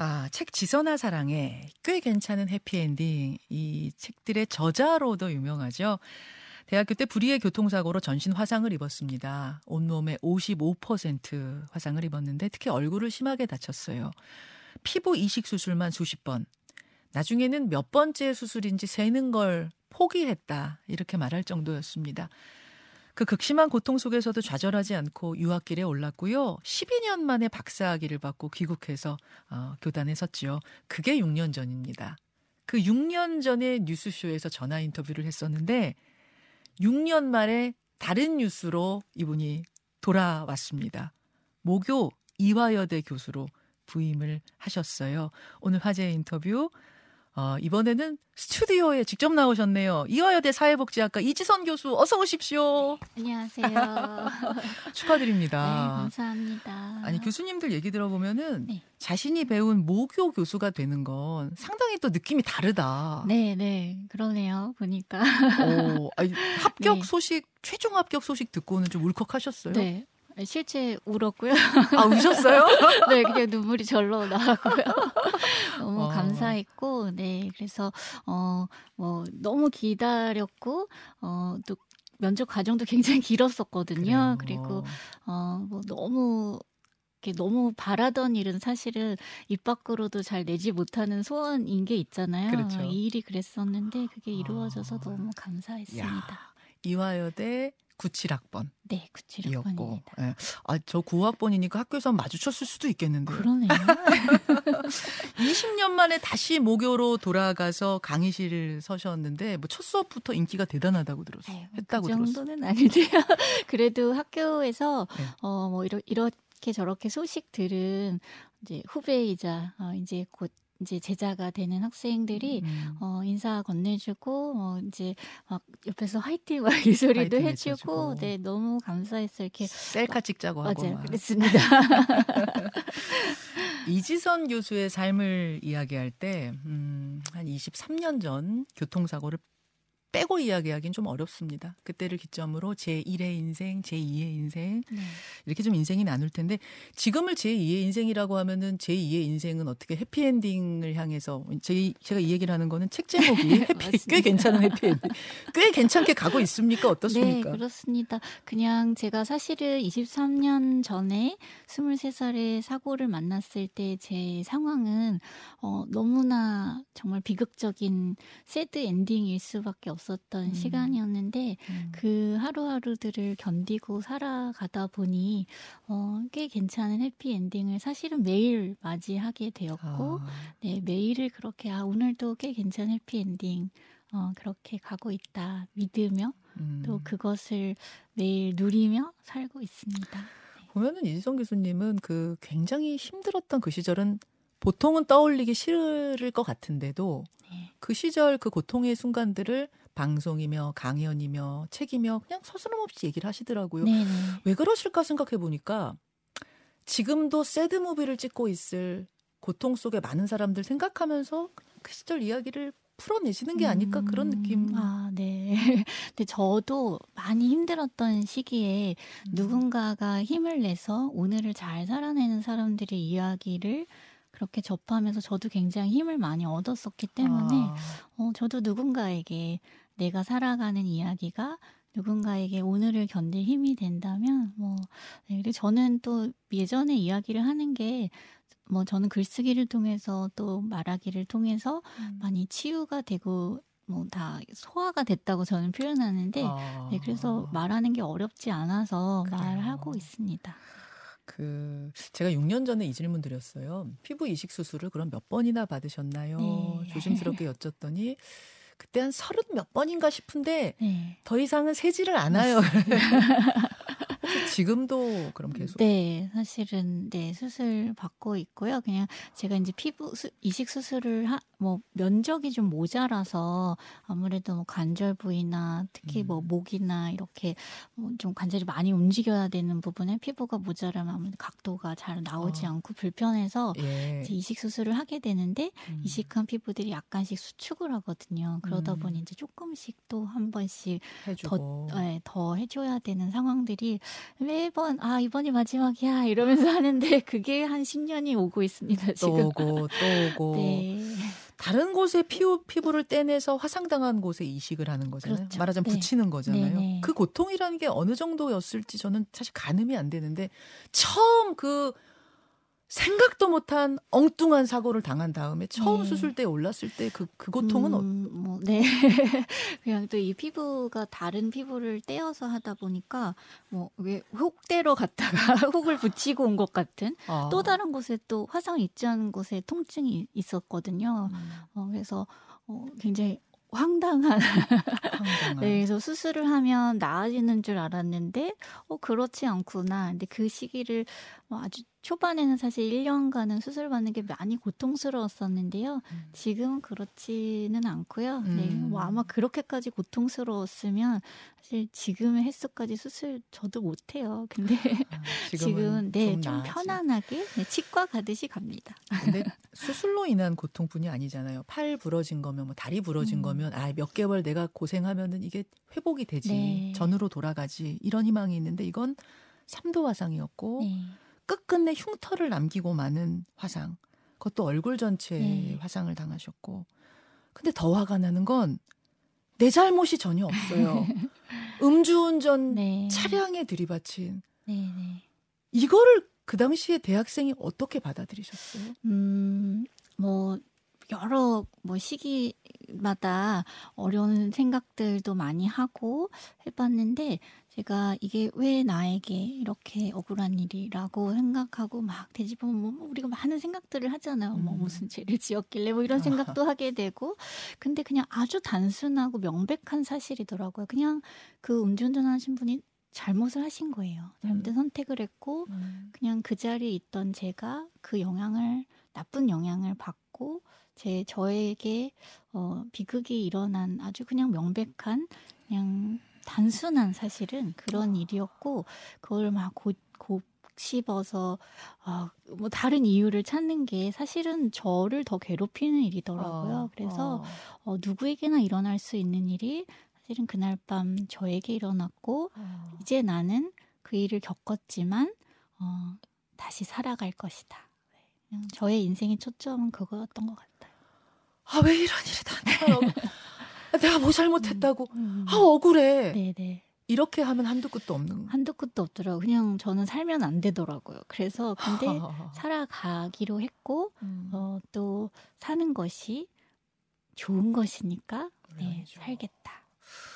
아, 책 지선아 사랑에 꽤 괜찮은 해피엔딩. 이 책들의 저자로도 유명하죠. 대학교 때 불의의 교통사고로 전신 화상을 입었습니다. 온몸의 55% 화상을 입었는데 특히 얼굴을 심하게 다쳤어요. 피부 이식 수술만 수십 번. 나중에는 몇 번째 수술인지 세는 걸 포기했다. 이렇게 말할 정도였습니다. 그 극심한 고통 속에서도 좌절하지 않고 유학길에 올랐고요. 12년 만에 박사학위를 받고 귀국해서 어, 교단에 섰지요. 그게 6년 전입니다. 그 6년 전에 뉴스쇼에서 전화 인터뷰를 했었는데 6년 만에 다른 뉴스로 이분이 돌아왔습니다. 모교 이화여대 교수로 부임을 하셨어요. 오늘 화제 인터뷰 어, 이번에는 스튜디오에 직접 나오셨네요. 이화여대 사회복지학과 이지선 교수 어서 오십시오. 안녕하세요. 축하드립니다. 네, 감사합니다. 아니 교수님들 얘기 들어보면은 네. 자신이 배운 모교 교수가 되는 건 상당히 또 느낌이 다르다. 네, 네, 그러네요. 보니까. 오, 아니, 합격 네. 소식 최종 합격 소식 듣고는 좀 울컥하셨어요. 네. 실제 울었고요. 아, 우셨어요? 네, 그냥 눈물이 절로 나왔고요. 너무 어. 감사했고, 네, 그래서, 어, 뭐, 너무 기다렸고, 어, 또 면접 과정도 굉장히 길었었거든요. 그래요. 그리고, 어, 뭐, 너무, 이렇게 너무 바라던 일은 사실은 입 밖으로도 잘 내지 못하는 소원인 게 있잖아요. 그렇죠. 이 일이 그랬었는데 그게 이루어져서 아. 너무 감사했습니다. 야, 이화여대 97학번. 네, 97학번입니다. 예. 아, 저 9학번이니까 학교에서 마주쳤을 수도 있겠는데. 그러네요. 20년 만에 다시 모교로 돌아가서 강의실을 서셨는데 뭐 첫 수업부터 인기가 대단하다고 들었어요. 네, 했다고 그 정도는 들었어요. 아닌데요. 그래도 학교에서 네. 어뭐 이러, 이렇게 저렇게 소식 들은 이제 후배이자 어, 이제 곧 이제 제자가 되는 학생들이 음. 어 인사 건네주고 어 이제 막 옆에서 화이팅 막 이 소리도 해주고 해주고. 네 너무 감사했어요 이렇게 셀카 찍자고 하고 맞아요 그랬습니다. 이지선 교수의 삶을 이야기할 때, 음, 한 23년 전 교통사고를 빼고 이야기하기는 좀 어렵습니다. 그때를 기점으로 제 1의 인생, 제 2의 인생 네. 이렇게 좀 인생이 나눌 텐데 지금을 제 2의 인생이라고 하면은 제 2의 인생은 어떻게 해피엔딩을 향해서 제 제가 이 얘기를 하는 거는 책 제목이 해피 꽤 괜찮은 해피엔딩 꽤 괜찮게 가고 있습니까? 어떻습니까? 네, 그렇습니다. 그냥 제가 사실은 23년 전에 23살에 사고를 만났을 때 제 상황은 어 너무나 정말 비극적인 새드 엔딩일 수밖에 없 었던 음. 시간이었는데 음. 그 하루하루들을 견디고 살아가다 보니 어, 꽤 괜찮은 해피 엔딩을 사실은 매일 맞이하게 되었고 아. 네 매일을 그렇게 아 오늘도 꽤 괜찮은 해피 엔딩 어, 그렇게 가고 있다 믿으며 음. 또 그것을 매일 누리며 살고 있습니다. 네. 보면은 이지선 교수님은 그 굉장히 힘들었던 그 시절은 보통은 떠올리기 싫을 것 같은데도 네. 그 시절 그 고통의 순간들을 방송이며 강연이며 책이며 그냥 스스럼없이 얘기를 하시더라고요. 네네. 왜 그러실까 생각해 보니까 지금도 새드 무비를 찍고 있을 고통 속에 많은 사람들 생각하면서 그 시절 이야기를 풀어내시는 게 아닐까 음, 그런 느낌. 아, 네. 근데 저도 많이 힘들었던 시기에 음. 누군가가 힘을 내서 오늘을 잘 살아내는 사람들의 이야기를 그렇게 접하면서 저도 굉장히 힘을 많이 얻었었기 때문에 아. 어, 저도 누군가에게 내가 살아가는 이야기가 누군가에게 오늘을 견딜 힘이 된다면 뭐 네, 그리고 저는 또 예전에 이야기를 하는 게 뭐 저는 글쓰기를 통해서 또 말하기를 통해서 음. 많이 치유가 되고 뭐 다 소화가 됐다고 저는 표현하는데 아. 네, 그래서 말하는 게 어렵지 않아서 그래요. 말하고 있습니다. 그 제가 6년 전에 이 질문 드렸어요. 피부 이식 수술을 그럼 몇 번이나 받으셨나요? 네. 조심스럽게 여쭸더니 그때 한 서른 몇 번인가 싶은데 네. 더 이상은 세지를 않아요. 지금도 그럼 계속? 네, 사실은 네 수술 받고 있고요. 그냥 제가 이제 피부 수, 이식 수술을 하, 뭐 면적이 좀 모자라서 아무래도 뭐 관절 부위나 특히 뭐 음. 뭐 목이나 이렇게 뭐좀 관절이 많이 움직여야 되는 부분에 피부가 모자라면 아무래도 각도가 잘 나오지 어. 않고 불편해서 예. 이제 이식 수술을 하게 되는데 음. 이식한 피부들이 약간씩 수축을 하거든요. 그러다 음. 보니 이제 조금씩 또 한 번씩 더, 네, 더 해줘야 되는 상황들이 매번 아 이번이 마지막이야 이러면서 하는데 그게 한 10년이 오고 있습니다. 지금. 또 오고 또 오고. 네. 다른 곳에 피부, 피부를 떼내서 화상당한 곳에 이식을 하는 거잖아요. 그렇죠. 말하자면 네. 붙이는 거잖아요. 네네. 네. 그 고통이라는 게 어느 정도였을지 저는 사실 가늠이 안 되는데 처음 그 생각도 못한 엉뚱한 사고를 당한 다음에 처음 네. 수술대에 올랐을 때 그 그 고통은 어 음, 뭐, 네. 그냥 또 이 피부가 다른 피부를 떼어서 하다 보니까 뭐 왜 혹대러 갔다가 혹을 붙이고 온 것 같은 아. 또 다른 곳에 또 화상 있지 않은 곳에 통증이 있었거든요. 음. 어, 그래서 어, 굉장히 황당한. 황당한. 네, 그래서 수술을 하면 나아지는 줄 알았는데, 어, 그렇지 않구나. 근데 그 시기를 뭐 아주 초반에는 사실 1년간은 수술 받는 게 많이 고통스러웠었는데요. 음. 지금은 그렇지는 않고요. 네, 음. 뭐 아마 그렇게까지 고통스러웠으면 사실 지금의 횟수까지 수술 저도 못해요. 근데 아, 지금은, 네, 좀, 좀 편안하게 네, 치과 가듯이 갑니다. 근데 수술로 인한 고통뿐이 아니잖아요. 팔 부러진 거면 뭐 다리 부러진 음. 거면 아, 몇 개월 내가 고생하면은 이게 회복이 되지. 네. 전으로 돌아가지. 이런 희망이 있는데 이건 삼도 화상이었고 네. 끝끝내 흉터를 남기고 마는 화상. 그것도 얼굴 전체에 네. 화상을 당하셨고. 근데 더 화가 나는 건 내 잘못이 전혀 없어요. 음주운전 네. 차량에 들이받친. 네, 네. 이거를 그 당시에 대학생이 어떻게 받아들이셨어요? 음, 뭐 여러 뭐 시기 마다 어려운 생각들도 많이 하고 해봤는데 제가 이게 왜 나에게 이렇게 억울한 일이라고 생각하고 막 되짚으면 뭐 우리가 많은 생각들을 하잖아요. 뭐 음. 뭐 무슨 죄를 지었길래 뭐 이런 생각도 하게 되고 근데 그냥 아주 단순하고 명백한 사실이더라고요. 그냥 그 음주운전 하신 분이 잘못을 하신 거예요. 잘못된 음. 선택을 했고 음. 그냥 그 자리에 있던 제가 그 영향을 나쁜 영향을 받고 제 저에게 어 비극이 일어난 아주 그냥 명백한 그냥 단순한 사실은 그런 일이었고 그걸 막 고, 곱씹어서 아, 뭐 다른 이유를 찾는 게 사실은 저를 더 괴롭히는 일이더라고요. 어, 그래서 어. 어, 누구에게나 일어날 수 있는 일이 사실은 그날 밤 저에게 일어났고 어. 이제 나는 그 일을 겪었지만 어, 다시 살아갈 것이다. 그냥 저의 인생의 초점은 그거였던 것 같아요. 아 왜 이런 일이 다 내가 뭐 잘못했다고. 음, 음. 아, 억울해. 네네. 이렇게 하면 한두 끝도 없는. 한두 끝도 없더라고요. 그냥 저는 살면 안 되더라고요. 그래서 근데 살아가기로 했고, 음. 어, 또 사는 것이 좋은 것이니까, 네, 살겠다.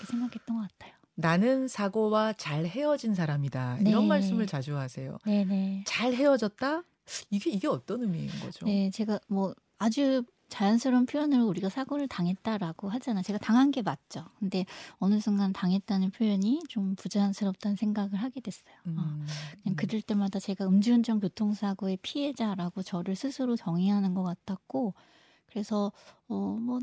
이렇게 생각했던 것 같아요. 나는 사고와 잘 헤어진 사람이다. 네. 이런 말씀을 자주 하세요. 네네. 잘 헤어졌다? 이게, 이게 어떤 의미인 거죠? 네, 제가 뭐 아주 자연스러운 표현으로 우리가 사고를 당했다라고 하잖아. 제가 당한 게 맞죠. 근데 어느 순간 당했다는 표현이 좀 부자연스럽다는 생각을 하게 됐어요. 어, 음. 어, 그냥 그럴 때마다 제가 음주운전 교통사고의 피해자라고 저를 스스로 정의하는 것 같았고, 그래서 어 뭐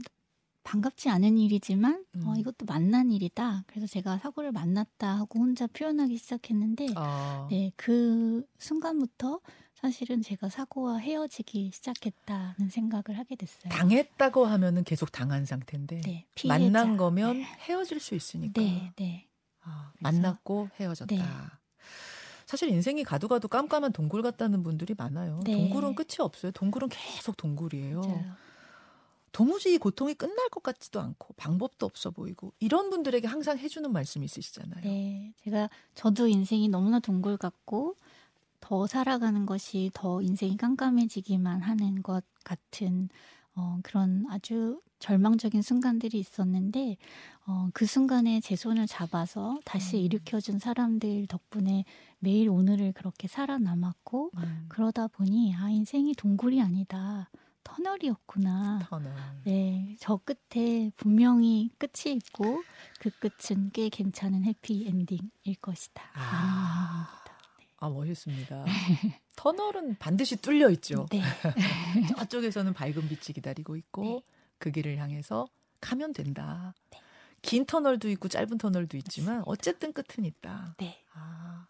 반갑지 않은 일이지만 어, 음. 어, 이것도 만난 일이다. 그래서 제가 사고를 만났다 하고 혼자 표현하기 시작했는데, 아. 네, 그 순간부터 사실은 제가 사고와 헤어지기 시작했다는 생각을 하게 됐어요. 당했다고 하면은 계속 당한 상태인데 네, 만난 거면 네. 헤어질 수 있으니까. 네, 네. 아, 만났고 헤어졌다. 네. 사실 인생이 가도 가도 깜깜한 동굴 같다는 분들이 많아요. 네. 동굴은 끝이 없어요. 동굴은 계속 동굴이에요. 맞아요. 도무지 이 고통이 끝날 것 같지도 않고 방법도 없어 보이고 이런 분들에게 항상 해주는 말씀 있으시잖아요. 네, 제가 저도 인생이 너무나 동굴 같고 더 살아가는 것이 더 인생이 깜깜해지기만 하는 것 같은 어, 그런 아주 절망적인 순간들이 있었는데 어, 그 순간에 제 손을 잡아서 다시 음. 일으켜준 사람들 덕분에 매일 오늘을 그렇게 살아남았고 음. 그러다 보니 아 인생이 동굴이 아니다 터널이었구나. 터널. 네, 저 끝에 분명히 끝이 있고 그 끝은 꽤 괜찮은 해피 엔딩일 것이다. 아. 아, 멋있습니다. 터널은 반드시 뚫려 있죠. 네. 저쪽에서는 밝은 빛이 기다리고 있고 네. 그 길을 향해서 가면 된다. 네. 긴 터널도 있고 짧은 터널도 있지만 어쨌든 끝은 있다. 네. 아,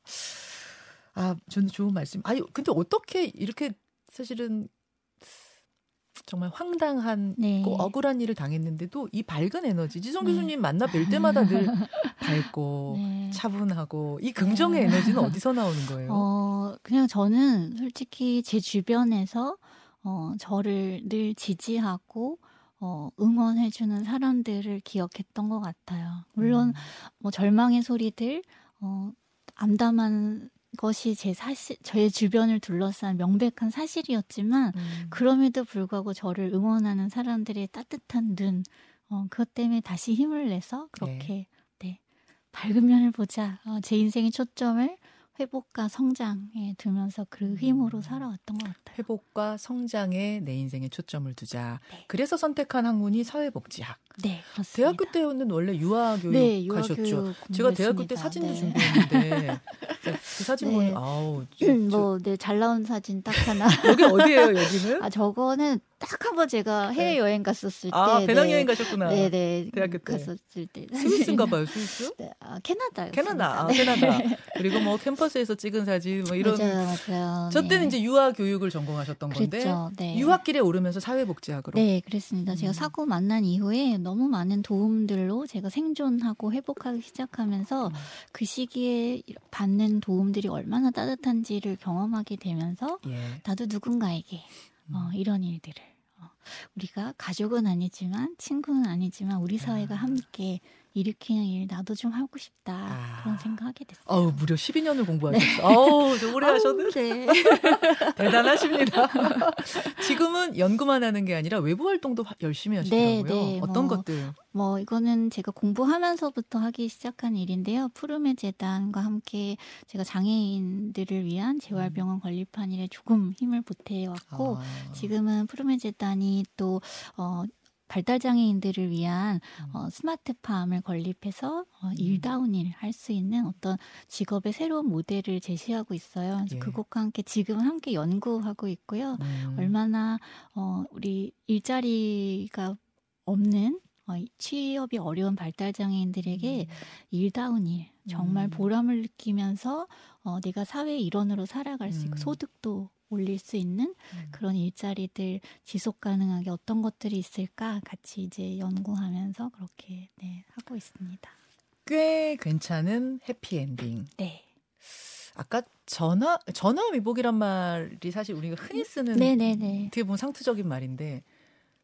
아 저는 좋은 말씀. 아니 근데 어떻게 이렇게 사실은 정말 황당한 네. 꼭 억울한 일을 당했는데도 이 밝은 에너지 지성 네. 교수님 만나 뵐 때마다 늘 밝고 네. 차분하고 이 긍정의 에너지는 어디서 나오는 거예요? 어, 그냥 저는 솔직히 제 주변에서 어, 저를 늘 지지하고 어, 응원해주는 사람들을 기억했던 것 같아요. 물론 음. 뭐 절망의 소리들, 어, 암담한 것이 제 사실, 저의 주변을 둘러싼 명백한 사실이었지만, 음. 그럼에도 불구하고 저를 응원하는 사람들의 따뜻한 눈, 어, 그것 때문에 다시 힘을 내서 그렇게, 네, 밝은 면을 보자. 어, 제 인생의 초점을 회복과 성장에 두면서 그 힘으로 음. 살아왔던 것 같아요. 회복과 성장에 내 인생에 초점을 두자. 네. 그래서 선택한 학문이 사회복지학. 네, 그렇습니다. 대학교 때는 원래 유아교육 네, 하셨죠. 유아교육 제가 대학교 때. 사진도 네. 준비했는데 그 사진 네. 보니 아우 저- 저- 뭐, 네, 잘 나온 사진 딱 하나. 여기 어디예요 여기는? 아, 저거는 딱 한 번 제가 해외 여행 갔었을 때. 아 배낭여행 네, 가셨구나. 네, 네. 대학교 때. 갔었을 때. 스위스인가 봐요 스위스? 네, 아, 캐나다요. 캐나다, 아, 캐나다. 그리고 뭐 캠퍼스에서 찍은 사진 뭐 이런. 맞아요, 맞아요. 저 때는 네. 이제 유아 교육을 전공하셨던 건데 그랬죠. 네. 유학길에 오르면서 사회복지학으로. 네, 그랬습니다. 제가 음. 사고 만난 이후에 너무 많은 도움들로 제가 생존하고 회복하기 시작하면서 음. 그 시기에 받는 도움들이 얼마나 따뜻한지를 경험하게 되면서 예. 나도 누군가에게 어, 음. 이런 일들을 어, 우리가 가족은 아니지만 친구는 아니지만 우리 사회가 아. 함께 일으키는 일 나도 좀 하고 싶다 아. 그런 생각하게 됐어요. 어우 무려 12년을 공부하셨어. 어우 저 오래 하셨는데 네. 대단하십니다. 지금은 연구만 하는 게 아니라 외부 활동도 화- 열심히 하시더라고요. 네, 네, 어떤 뭐, 것들? 뭐 이거는 제가 공부하면서부터 하기 시작한 일인데요. 푸르메 재단과 함께 제가 장애인들을 위한 재활병원 건립한 일에 조금 힘을 보태왔고 아. 지금은 푸르메 재단이 또 어, 발달 장애인들을 위한 음. 어, 스마트팜을 건립해서 어, 음. 일다운 일 할 수 있는 어떤 직업의 새로운 모델을 제시하고 있어요. 그래서 예. 그것과 함께 지금은 함께 연구하고 있고요. 음. 얼마나 어, 우리 일자리가 없는 어, 이 취업이 어려운 발달 장애인들에게 일다운 일, 정말 음. 보람을 느끼면서 어, 내가 사회의 일원으로 살아갈 수 있고 음. 소득도 올릴 수 있는 음. 그런 일자리들 지속 가능하게 어떤 것들이 있을까 같이 이제 연구하면서 그렇게 네, 하고 있습니다. 꽤 괜찮은 해피엔딩. 네. 아까 전화 전화 위복이란 말이 사실 우리가 흔히 쓰는 네네네. 어떻게 보면 상투적인 말인데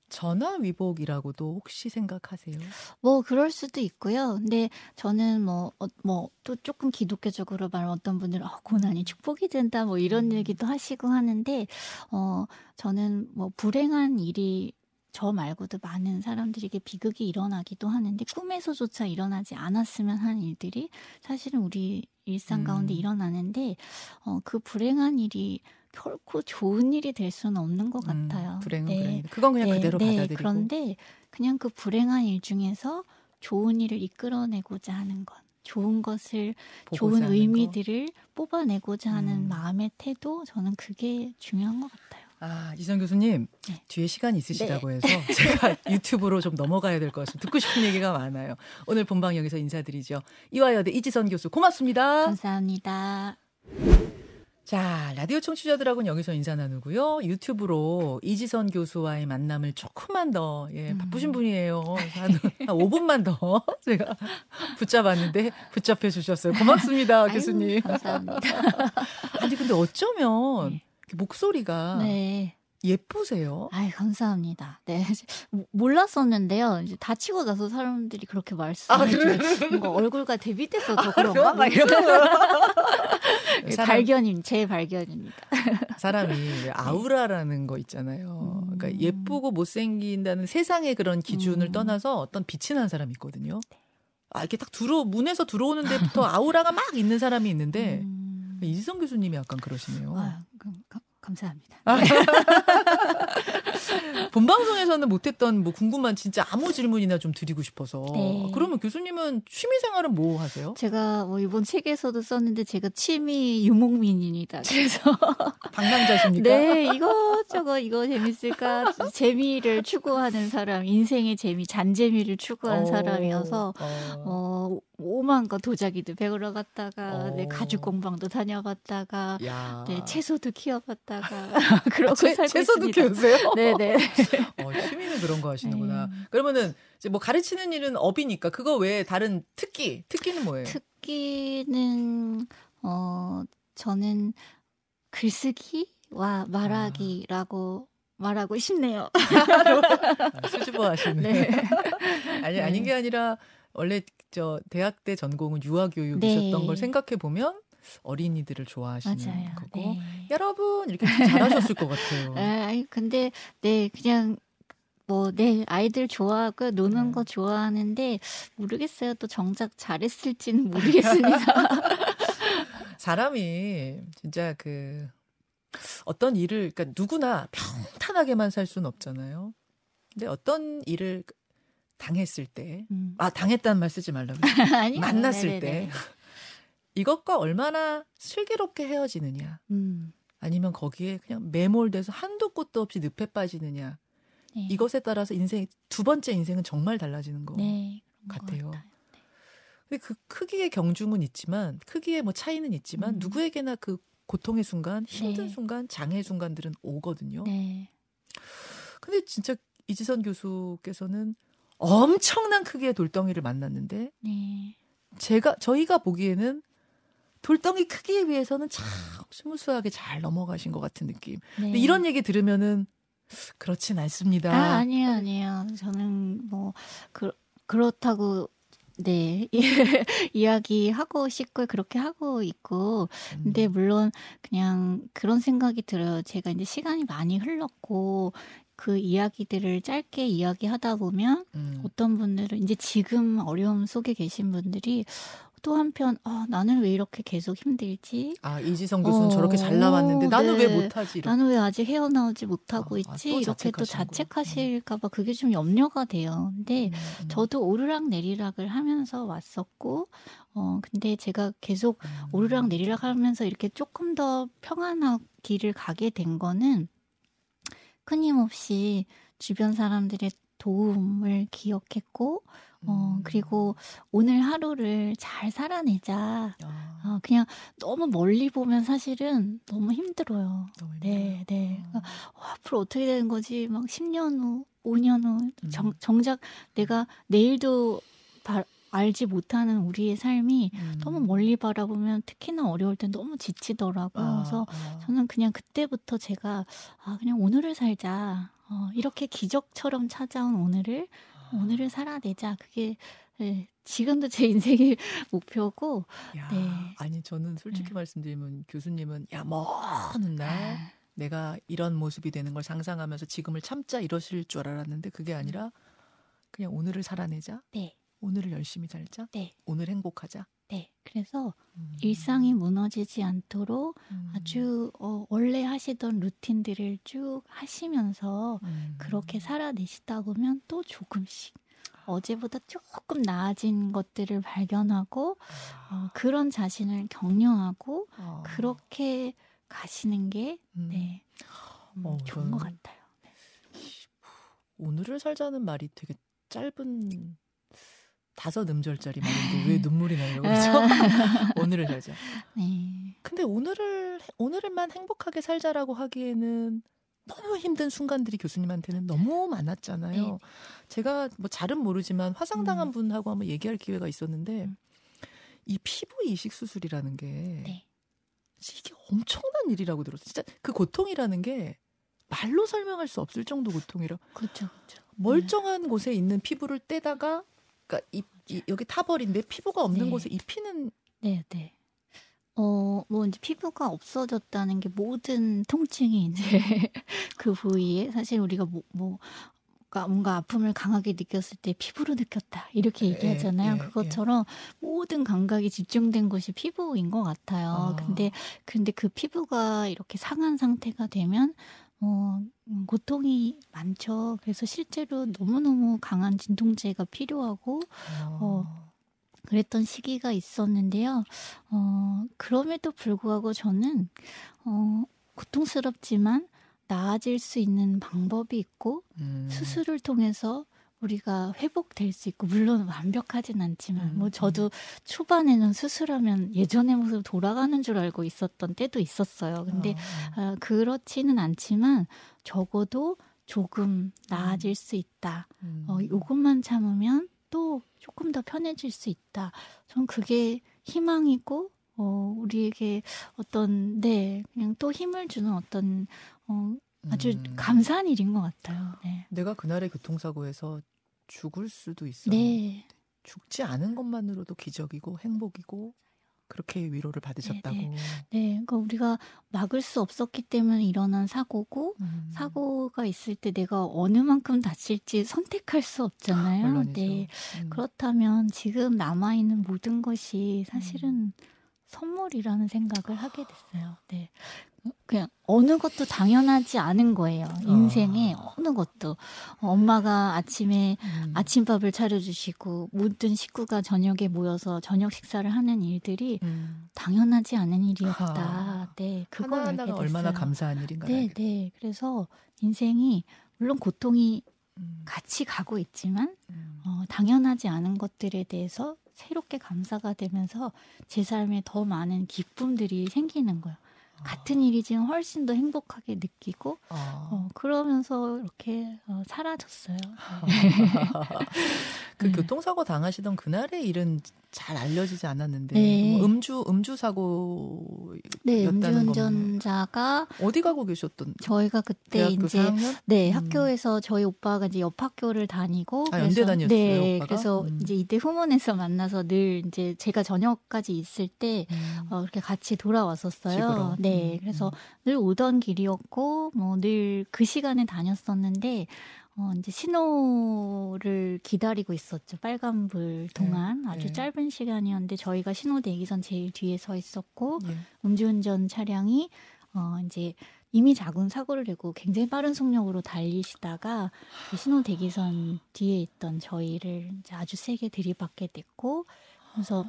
전화 위복이라고도 혹시 생각하세요? 뭐 그럴 수도 있고요. 근데 저는 뭐 뭐 또 조금 기독교적으로 말하면 어떤 분들은 어, 고난이 축복이 된다 뭐 이런 음. 얘기도 하시고 하는데 어 저는 뭐 불행한 일이 저 말고도 많은 사람들에게 비극이 일어나기도 하는데 꿈에서조차 일어나지 않았으면 하는 일들이 사실은 우리 일상 가운데 음. 일어나는데 어 그 불행한 일이 결코 좋은 일이 될 수는 없는 것 음, 같아요. 불행은 네. 불행. 그건 그냥 그대로 받아들이고. 그런데 그냥 그 불행한 일 중에서 좋은 일을 이끌어내고자 하는 것, 좋은 것을, 좋은 의미들을 뽑아내고자 하는 음. 마음의 태도, 저는 그게 중요한 것 같아요. 거. 아 이성 교수님 네. 뒤에 시간 있으시다고 해서 제가 유튜브로 좀 넘어가야 될 것 같습니다. 듣고 싶은 얘기가 많아요. 오늘 본방 여기서 인사드리죠. 이화여대 이지선 교수 고맙습니다. 감사합니다. 자, 라디오 청취자들하고는 여기서 인사 나누고요. 유튜브로 이지선 교수와의 만남을 조금만 더, 예, 음. 바쁘신 분이에요. 한, 한 5분만 더 제가 붙잡았는데 붙잡혀 주셨어요. 고맙습니다, 아유, 교수님. 감사합니다. 아니, 근데 어쩌면 네. 목소리가 네. 예쁘세요. 아이, 감사합니다. 네. 몰랐었는데요. 이제 다치고 나서 사람들이 그렇게 아, 말씀해 그래요? 주고 뭔가 얼굴과 대비돼서 더 그런가? 막 이런 사람- 발견임, 제 발견입니다. 사람이 왜 아우라라는 거 있잖아요. 음. 그러니까 예쁘고 못생긴다는 세상의 그런 기준을 음. 떠나서 어떤 빛이 나는 사람이 있거든요. 아, 이렇게 딱 들어, 문에서 들어오는 데부터 아우라가 막 있는 사람이 있는데, 음. 이지성 교수님이 약간 그러시네요. 아, 그, 가- 감사합니다. 본방송에서는 교수님한테서는 못했던 뭐 궁금한 진짜 아무 질문이나 좀 드리고 싶어서. 네. 그러면 교수님은 취미 생활은 뭐 하세요? 제가 뭐 이번 책에서도 썼는데 제가 취미 유목민입니다. 그래서 방랑자십니까? 네, 이거저거 이거 재밌을까 재미를 추구하는 사람, 인생의 재미, 잔재미를 추구한 어, 사람이어서 어. 어 오만 거 도자기도 배우러 갔다가 어. 네 가죽 공방도 다녀봤다가 야. 네 채소도 키워봤다가 그러고 아, 채, 살고 채소도 있습니다. 키우세요? 네네. 어, 취미는 그런 거 하시는구나. 네. 그러면은 이제 뭐 가르치는 일은 업이니까 그거 외에 다른 특기, 특기는 뭐예요? 특기는 어 저는 글쓰기와 말하기라고 말하고 싶네요. 아, 수줍어 하시네. 네. 아니 네. 아닌 게 아니라 원래 저 대학 때 전공은 유아 교육이셨던 네. 걸 생각해 보면 어린이들을 좋아하시는 맞아요. 거고 네. 여러분 이렇게 잘하셨을 것 같아요. 아, 근데 네 그냥 뭐 네 아이들 좋아하고 노는 네. 거 좋아하는데 모르겠어요. 또 정작 잘했을지는 모르겠습니다. 사람이 진짜 그 어떤 일을 그러니까 누구나 평탄하게만 살 수는 없잖아요. 근데 어떤 일을 당했을 때, 음. 아 당했다는 말 쓰지 말라고. 만났을 네네네. 때 이것과 얼마나 슬기롭게 헤어지느냐, 음. 아니면 거기에 그냥 매몰돼서 한도 끝도 없이 늪에 빠지느냐, 네. 이것에 따라서 인생 두 번째 인생은 정말 달라지는 거 네, 같아요. 같아요. 근데 그 크기의 경중은 있지만 크기의 뭐 차이는 있지만 음. 누구에게나 그 고통의 순간, 힘든 네. 순간, 장애의 순간들은 오거든요. 네. 근데 진짜 이지선 교수께서는 엄청난 크기의 돌덩이를 만났는데 네. 제가 저희가 보기에는 돌덩이 크기에 비해서는 참 스무스하게 잘 넘어가신 것 같은 느낌. 근데 네. 이런 얘기 들으면은 그렇진 않습니다. 아, 아니에요, 아니에요. 저는 뭐, 그, 그렇다고, 네, 이야기하고 싶고, 그렇게 하고 있고, 음. 근데 물론 그냥 그런 생각이 들어요. 제가 이제 시간이 많이 흘렀고, 그 이야기들을 짧게 이야기하다 보면, 음. 어떤 분들은 이제 지금 어려움 속에 계신 분들이 또 한편, 아, 나는 왜 이렇게 계속 힘들지? 아 이지성 교수는 어, 저렇게 잘 나왔는데 나는 네. 왜 못하지? 이렇게. 나는 왜 아직 헤어나오지 못하고 아, 있지? 또 이렇게 또. 자책하실까봐 그게 좀 염려가 돼요. 근데 음, 음. 저도 오르락 내리락을 하면서 왔었고, 어, 근데 제가 계속 음. 오르락 내리락 하면서 이렇게 조금 더 평안한 길을 가게 된 거는 끊임없이 주변 사람들의 도움을 기억했고, 어, 음. 그리고 오늘 하루를 잘 살아내자. 아, 어, 그냥 너무 멀리 보면 사실은 너무 힘들어요. 너무 네. 네. 어. 어, 앞으로 어떻게 되는 거지? 막 10년 후, 5년 후, 음. 정, 정작 내가 내일도 바- 알지 못하는 우리의 삶이 음. 너무 멀리 바라보면 특히나 어려울 땐 너무 지치더라고요. 아, 그래서 아. 저는 그냥 그때부터 제가 아, 그냥 오늘을 살자. 어, 이렇게 기적처럼 찾아온 오늘을 아. 오늘을 살아내자. 그게 네, 지금도 제 인생의 목표고. 야, 네. 아니 저는 솔직히 네. 말씀드리면 교수님은 야 먼날 아, 내가 이런 모습이 되는 걸 상상하면서 지금을 참자 이러실 줄 알았는데 그게 아니라 그냥 오늘을 살아내자. 네, 오늘을 열심히 살자. 네, 오늘 행복하자. 네. 그래서 음. 일상이 무너지지 않도록 음. 아주 어, 원래 하시던 루틴들을 쭉 하시면서 음. 그렇게 살아내시다 보면 또 조금씩 어제보다 조금 나아진 것들을 발견하고 어, 그런 자신을 격려하고 아. 그렇게 가시는 게 음. 네, 음, 어, 좋은 것 같아요. 오늘을 살자는 말이 되게 짧은 다섯 음절짜리 말인데 왜 눈물이 나요? 그렇죠? 오늘을 살자. 네, 근데 오늘을 오늘만 행복하게 살자라고 하기에는 너무 힘든 순간들이 교수님한테는 너무 많았잖아요. 네. 제가 뭐 잘은 모르지만 화상당한 음. 분하고 한번 얘기할 기회가 있었는데 음. 이 피부 이식 수술이라는 게 네. 이게 엄청난 일이라고 들었어요. 진짜 그 고통이라는 게 말로 설명할 수 없을 정도 고통이라 그렇죠, 그렇죠. 멀쩡한 곳에 있는 피부를 떼다가 그러니까 이, 이- 여기 타버린데 피부가 없는 네. 곳에 입히는 네, 네. 어, 뭐 이제 피부가 없어졌다는 게 모든 통증이 이제 그 부위에 사실 우리가 뭐, 뭐 뭔가- 뭔가 아픔을 강하게 느꼈을 때 피부로 느꼈다 이렇게 예, 얘기하잖아요. 예, 그것처럼 모든 감각이 집중된 곳이 피부인 것 같아요. 아. 근데 근데 그 피부가 이렇게 상한 상태가 되면 어, 음, 고통이 많죠. 그래서 실제로 너무너무 강한 진통제가 필요하고, 어, 그랬던 시기가 있었는데요. 어, 그럼에도 불구하고 저는, 어, 고통스럽지만 나아질 수 있는 방법이 있고, 음. 수술을 통해서 우리가 회복될 수 있고 물론 완벽하진 않지만 음, 뭐 저도 초반에는 수술하면 예전의 모습 돌아가는 줄 알고 있었던 때도 있었어요. 근데 어, 어, 그렇지는 않지만 적어도 조금 나아질 수 있다. 음. 어, 요것만 참으면 또 조금 더 편해질 수 있다. 전 그게 희망이고 어, 우리에게 어떤 네 그냥 또 힘을 주는 어떤 어, 아주 음. 감사한 일인 것 같아요. 네. 내가 그날의 교통사고에서 죽을 수도 있어. 네. 죽지 않은 것만으로도 기적이고 행복이고 그렇게 위로를 받으셨다고. 네, 네, 그러니까 우리가 막을 수 없었기 때문에 일어난 사고고 음. 사고가 있을 때 내가 어느 만큼 다칠지 선택할 수 없잖아요. 물론이죠. 네, 음. 그렇다면 지금 남아 있는 모든 것이 사실은 음. 선물이라는 생각을 하게 됐어요. 네. 그냥 어느 것도 당연하지 않은 거예요. 인생에 아. 어느 것도 엄마가 아침에 음. 아침밥을 차려주시고 모든 식구가 저녁에 모여서 저녁 식사를 하는 일들이 음. 당연하지 않은 일이었다. 아. 네, 그걸 알게 하나하나가 됐어요. 얼마나 감사한 일인가. 네, 네. 그래서 인생이 물론 고통이 음. 같이 가고 있지만 음. 어, 당연하지 않은 것들에 대해서 새롭게 감사가 되면서 제 삶에 더 많은 기쁨들이 생기는 거예요. 같은 일이지만 훨씬 더 행복하게 느끼고 아. 어, 그러면서 이렇게 어, 사라졌어요. 그 네. 교통사고 당하시던 그날의 일은 잘 알려지지 않았는데 네. 뭐 음주 음주 사고 네, 였다는 음주운전자가 어디 가고 계셨던 저희가 그때 이제 4학년? 네, 음. 학교에서 저희 오빠가 이제 옆 학교를 다니고 아, 연대 다녔어요, 네, 오빠가? 그래서 음. 이제 이때 후문에서 만나서 늘 이제 제가 저녁까지 있을 때 음. 어, 이렇게 같이 돌아왔었어요. 집으로. 네, 음, 그래서 음. 늘 오던 길이었고 뭐 늘 그 시간에 다녔었는데 어, 이제 신호를 기다리고 있었죠. 빨간불 동안 아주 네. 짧은 시간이었는데 저희가 신호 대기선 제일 뒤에 서 있었고 예. 음주운전 차량이 어 이제 이미 작은 사고를 내고 굉장히 빠른 속력으로 달리시다가 그 신호 대기선 뒤에 있던 저희를 이제 아주 세게 들이받게 됐고 그래서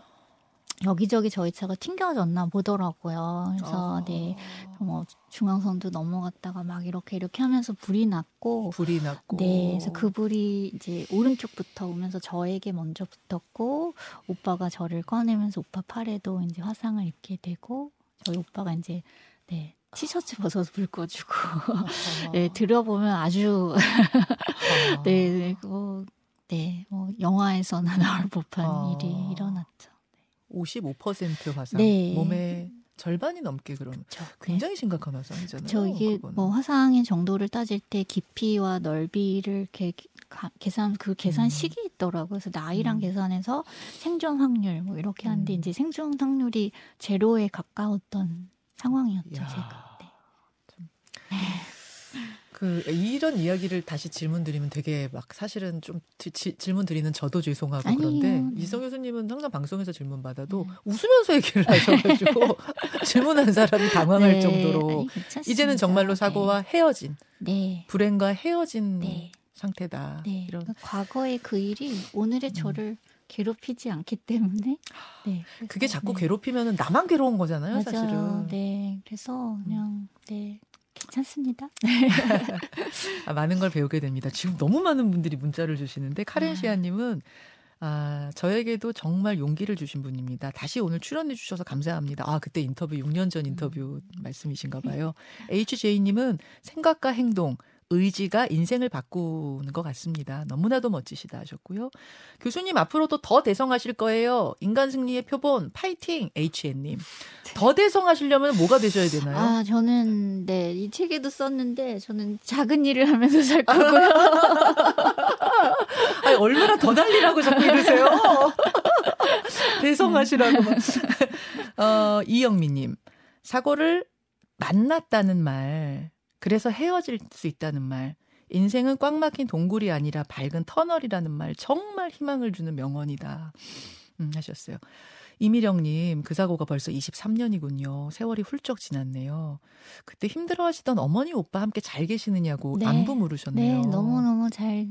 여기저기 저희 차가 튕겨졌나 보더라고요. 그래서 아. 네, 뭐 중앙선도 넘어갔다가 막 이렇게 이렇게 하면서 불이 났고 불이 났고 네, 그래서 그 불이 이제 오른쪽부터 오면서 저에게 먼저 붙었고 오빠가 저를 꺼내면서 오빠 팔에도 이제 화상을 입게 되고 저희 오빠가 이제 네 티셔츠 벗어서 불 꺼주고 아. 네 들어보면 아주 아. 네, 네, 뭐, 네, 뭐 영화에서나 나올 법한 아. 일이 일어났죠. 55% 화상 네. 몸의 절반이 넘게 그러면 저, 굉장히 심각한 화상이잖아요. 저 이게 그거는. 뭐 화상의 정도를 따질 때 깊이와 넓이를 이렇게 가- 계산 그 계산 음. 식이 있더라고요. 그래서 나이랑 음. 계산해서 생존 확률 뭐 이렇게 하는데 음. 이제 생존 확률이 제로에 가까웠던 상황이었죠. 이야. 제가. 네. 그 이런 이야기를 다시 질문 드리면 되게 막 사실은 좀 지- 지- 질문 드리는 저도 죄송하고 아니에요. 그런데 네. 이성 교수님은 항상 방송에서 질문 받아도 네. 웃으면서 얘기를 하셔가지고 질문한 사람이 당황할 네. 정도로 아니. 이제는 정말로 사고와 헤어진 네. 불행과 헤어진 네. 상태다. 네. 이런 그러니까 과거의 그 일이 오늘의 음. 저를 괴롭히지 않기 때문에 네. 그게 자꾸 네. 괴롭히면은 나만 괴로운 거잖아요, 맞아요. 사실은. 네. 그래서 그냥 네. 괜찮습니다. 아, 많은 걸 배우게 됩니다. 지금 너무 많은 분들이 문자를 주시는데 카렌 아. 시아님은 아, 저에게도 정말 용기를 주신 분입니다. 다시 오늘 출연해 주셔서 감사합니다. 아, 그때 인터뷰 6년 전 인터뷰 말씀이신가 봐요. HJ님은 생각과 행동, 의지가 인생을 바꾸는 것 같습니다. 너무나도 멋지시다 하셨고요. 교수님 앞으로도 더 대성하실 거예요. 인간 승리의 표본 파이팅 HN님. 더 대성하시려면 뭐가 되셔야 되나요? 아, 저는 네, 이 책에도 썼는데 저는 작은 일을 하면서 살 거고요. 아니, 얼마나 더 달리라고 자꾸 이러세요? 대성하시라고. 막. 어, 이영미님. 사고를 만났다는 말. 그래서 헤어질 수 있다는 말. 인생은 꽉 막힌 동굴이 아니라 밝은 터널이라는 말. 정말 희망을 주는 명언이다. 음, 하셨어요. 이미령님, 그 사고가 벌써 23년이군요. 세월이 훌쩍 지났네요. 그때 힘들어 하시던 어머니, 오빠 함께 잘 계시느냐고 네. 안부 물으셨네요. 네, 너무너무 잘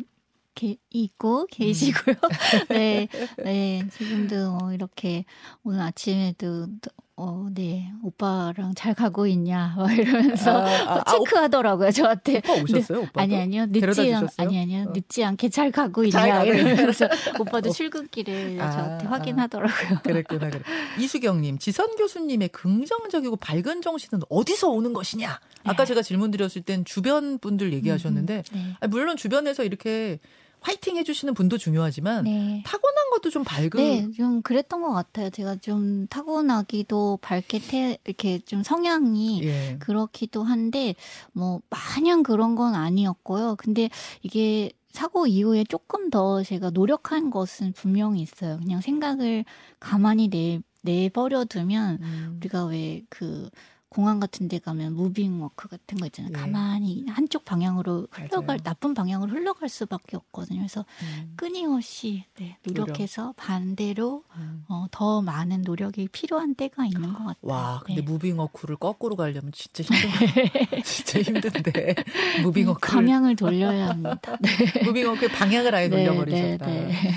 게, 있고 계시고요. 네, 네, 지금도 뭐 이렇게 오늘 아침에도 어, 네, 오빠랑 잘 가고 있냐, 막 이러면서 아, 아, 아, 체크하더라고요, 저한테. 오빠 오셨어요, 오빠도? 아니, 아니요, 늦지, 않? 아니, 아니요, 어. 늦지 않게 잘 가고 있냐, 잘 가고 이러면서 오빠도 어. 출근길에 아, 저한테 아. 확인하더라고요. 그랬구나, 그래. 이수경님, 지선 교수님의 긍정적이고 밝은 정신은 어디서 오는 것이냐? 아까 네. 제가 질문 드렸을 땐 주변 분들 얘기하셨는데, 음, 네. 아니, 물론 주변에서 이렇게 화이팅 해주시는 분도 중요하지만, 네. 타고난 것도 좀 밝은. 네, 좀 그랬던 것 같아요. 제가 좀 타고나기도 밝게 태, 이렇게 좀 성향이 예. 그렇기도 한데, 뭐, 마냥 그런 건 아니었고요. 근데 이게 사고 이후에 조금 더 제가 노력한 것은 분명히 있어요. 그냥 생각을 가만히 내, 내버려 두면, 음. 우리가 왜 그, 공항 같은 데 가면 무빙 워크 같은 거 있잖아요. 예. 가만히 한쪽 방향으로 흘러갈, 맞아요. 나쁜 방향으로 흘러갈 수밖에 없거든요. 그래서 음. 끊임없이 네, 노력해서 반대로 음. 어, 더 많은 노력이 필요한 때가 있는 것 같아요. 와, 근데 네. 무빙어쿠를 거꾸로 가려면 진짜 힘든, 진짜 힘든데. 무빙어쿠를. 방향을 돌려야 합니다. 네. 무빙어쿠의 방향을 아예 네, 돌려버리셨다. 네, 네.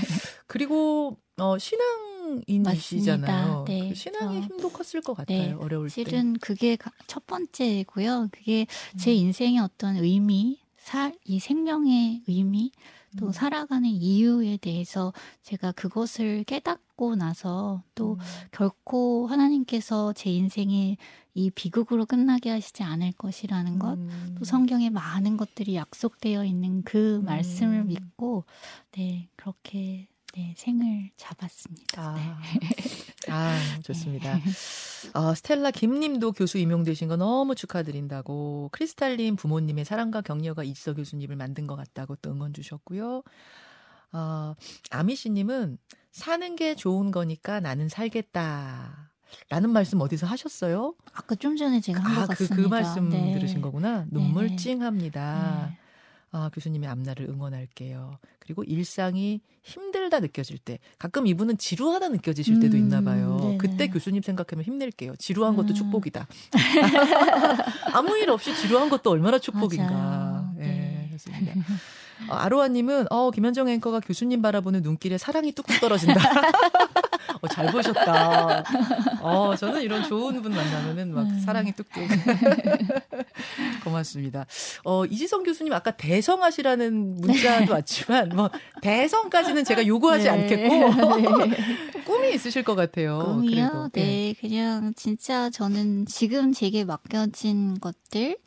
그리고, 어, 신앙 인이시잖아요. 맞습니다. 네, 그 신앙이 저- 힘도 컸을 것 같아요. 네, 어려울 때. 실은 그게 가- 첫 번째고요. 그게 음. 제 인생의 어떤 의미, 사, 이 생명의 의미, 또 음. 살아가는 이유에 대해서 제가 그것을 깨닫고 나서 또 음. 결코 하나님께서 제 인생에 이 비극으로 끝나게 하시지 않을 것이라는 것, 음. 또 성경에 많은 것들이 약속되어 있는 그 음. 말씀을 믿고 네 그렇게 네 생을 잡았습니다. 아, 네. 아, 좋습니다. 어, 스텔라 김님도 교수 임용되신 거 너무 축하드린다고. 크리스탈님 부모님의 사랑과 격려가 이지서 교수님을 만든 것 같다고 또 응원 주셨고요. 어, 아미씨님은 사는 게 좋은 거니까 나는 살겠다. 라는 말씀 어디서 하셨어요? 아까 좀 전에 제가 한 아, 것 그, 같습니다. 그 말씀 네. 들으신 거구나. 눈물 네. 찡합니다. 네. 아, 교수님의 앞날을 응원할게요. 그리고 일상이 힘들다 느껴질 때, 가끔 이분은 지루하다 느껴지실 때도 음, 있나 봐요. 네네. 그때 교수님 생각하면 힘낼게요. 지루한 것도 음. 축복이다. 아무 일 없이 지루한 것도 얼마나 축복인가. 예, 네. 좋습니다. 어, 아로아님은 어, 김현정 앵커가 교수님 바라보는 눈길에 사랑이 뚝뚝 떨어진다. 어, 잘 보셨다. 어, 저는 이런 좋은 분 만나면은 막 음. 사랑이 뚝뚝. 고맙습니다. 어, 이지성 교수님 아까 대성하시라는 문자도 왔지만 뭐 대성까지는 제가 요구하지 네. 않겠고 네. 꿈이 있으실 것 같아요. 꿈이요? 그래도. 네, 그냥 진짜 저는 지금 제게 맡겨진 것들,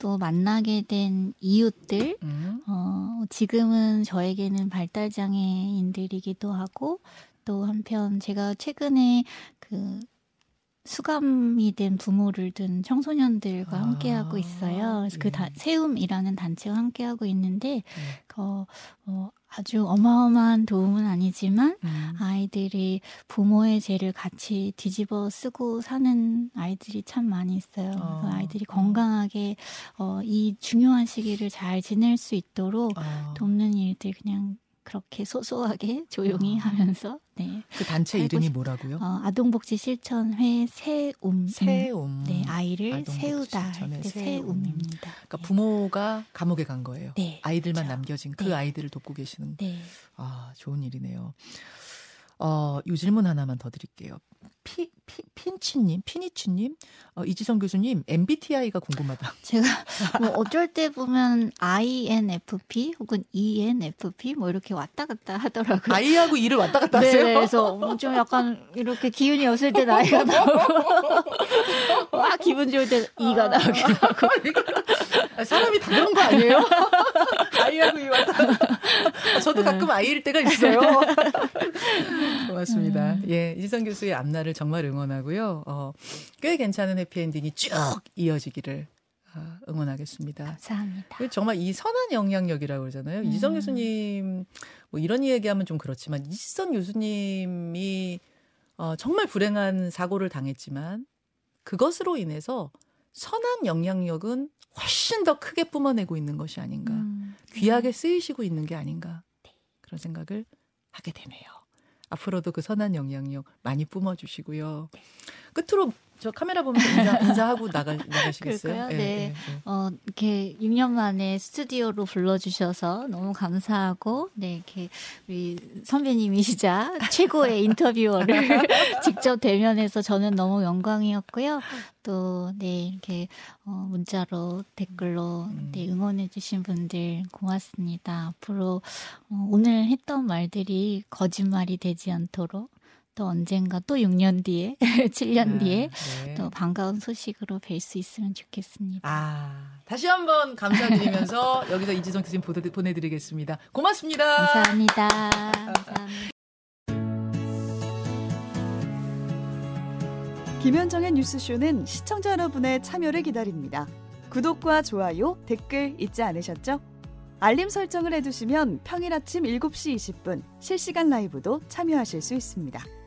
또 만나게 된 이웃들, 음. 어, 지금은 저에게는 발달장애인들이기도 하고, 또 한편 제가 최근에 그 수감이 된 부모를 둔 청소년들과 아, 함께하고 있어요. 그래서 예. 그 다, 세움이라는 단체와 함께하고 있는데, 네. 어, 어, 아주 어마어마한 도움은 아니지만, 음. 아이들이 부모의 죄를 같이 뒤집어 쓰고 사는 아이들이 참 많이 있어요. 어. 그래서 아이들이 건강하게 어, 이 중요한 시기를 잘 지낼 수 있도록 아, 돕는 일들 그냥 그렇게 소소하게 조용히 아. 하면서 네. 그 단체 이름이 싶- 뭐라고요? 어, 아동복지 실천회 세움 세움. 네 아이를 세우다. 세움입니다. 그러니까 네. 부모가 감옥에 간 거예요. 네, 아이들만 그렇죠. 남겨진 그 네. 아이들을 돕고 계시는 네. 아 좋은 일이네요. 어, 요 질문 하나만 더 드릴게요. 피, 피, 핀치님, 피니치님, 어, 이지성 교수님, MBTI가 궁금하다. 제가 뭐 어쩔 때 보면 INFP 혹은 ENFP 뭐 이렇게 왔다 갔다 하더라고요. 아이하고 이를 왔다 갔다 네, 하세요? 그래서 좀 약간 이렇게 기운이 없을 때 나이가 나오고 와 기분 좋을 때 이가 나오기도 하고 아, 사람이 다 그런 거 아니에요? 아이하고 이 왔다 갔다. 아, 저도 가끔 아이일 때가 있어요. 고맙습니다. 예, 이지성 교수의 앞날을 정말 응원하고요. 어, 꽤 괜찮은 해피엔딩이 쭉 이어지기를 아, 응원하겠습니다. 감사합니다. 그 정말 이 선한 영향력이라고 그러잖아요. 음. 교수님 뭐 이런 얘기하면 좀 그렇지만 이지성 교수님이 어, 정말 불행한 사고를 당했지만 그것으로 인해서 선한 영향력은 훨씬 더 크게 뿜어내고 있는 것이 아닌가. 음, 귀하게 쓰이시고 있는 게 아닌가. 그런 생각을 하게 되네요. 앞으로도 그 선한 영향력 많이 뿜어주시고요. 끝으로 저 카메라 보면서 인사, 인사 하고 나가, 나가시겠어요? 그럴까요? 네. 네. 어, 이렇게 6년 만에 스튜디오로 불러주셔서 너무 감사하고, 네, 이렇게 우리 선배님이시자 최고의 인터뷰어를 직접 대면해서 저는 너무 영광이었고요. 또, 네, 이렇게, 어, 문자로, 댓글로, 음. 네, 응원해주신 분들 고맙습니다. 앞으로, 어, 오늘 했던 말들이 거짓말이 되지 않도록 또 언젠가 또 6년 뒤에, 7년 네, 뒤에 네. 또 반가운 소식으로 뵐 수 있으면 좋겠습니다. 아, 다시 한번 감사드리면서 여기서 이지성 교수님 보내드리겠습니다. 고맙습니다. 감사합니다. 감사합니다. 김현정의 뉴스쇼는 시청자 여러분의 참여를 기다립니다. 구독과 좋아요, 댓글 잊지 않으셨죠? 알림 설정을 해두시면 평일 아침 7시 20분 실시간 라이브도 참여하실 수 있습니다.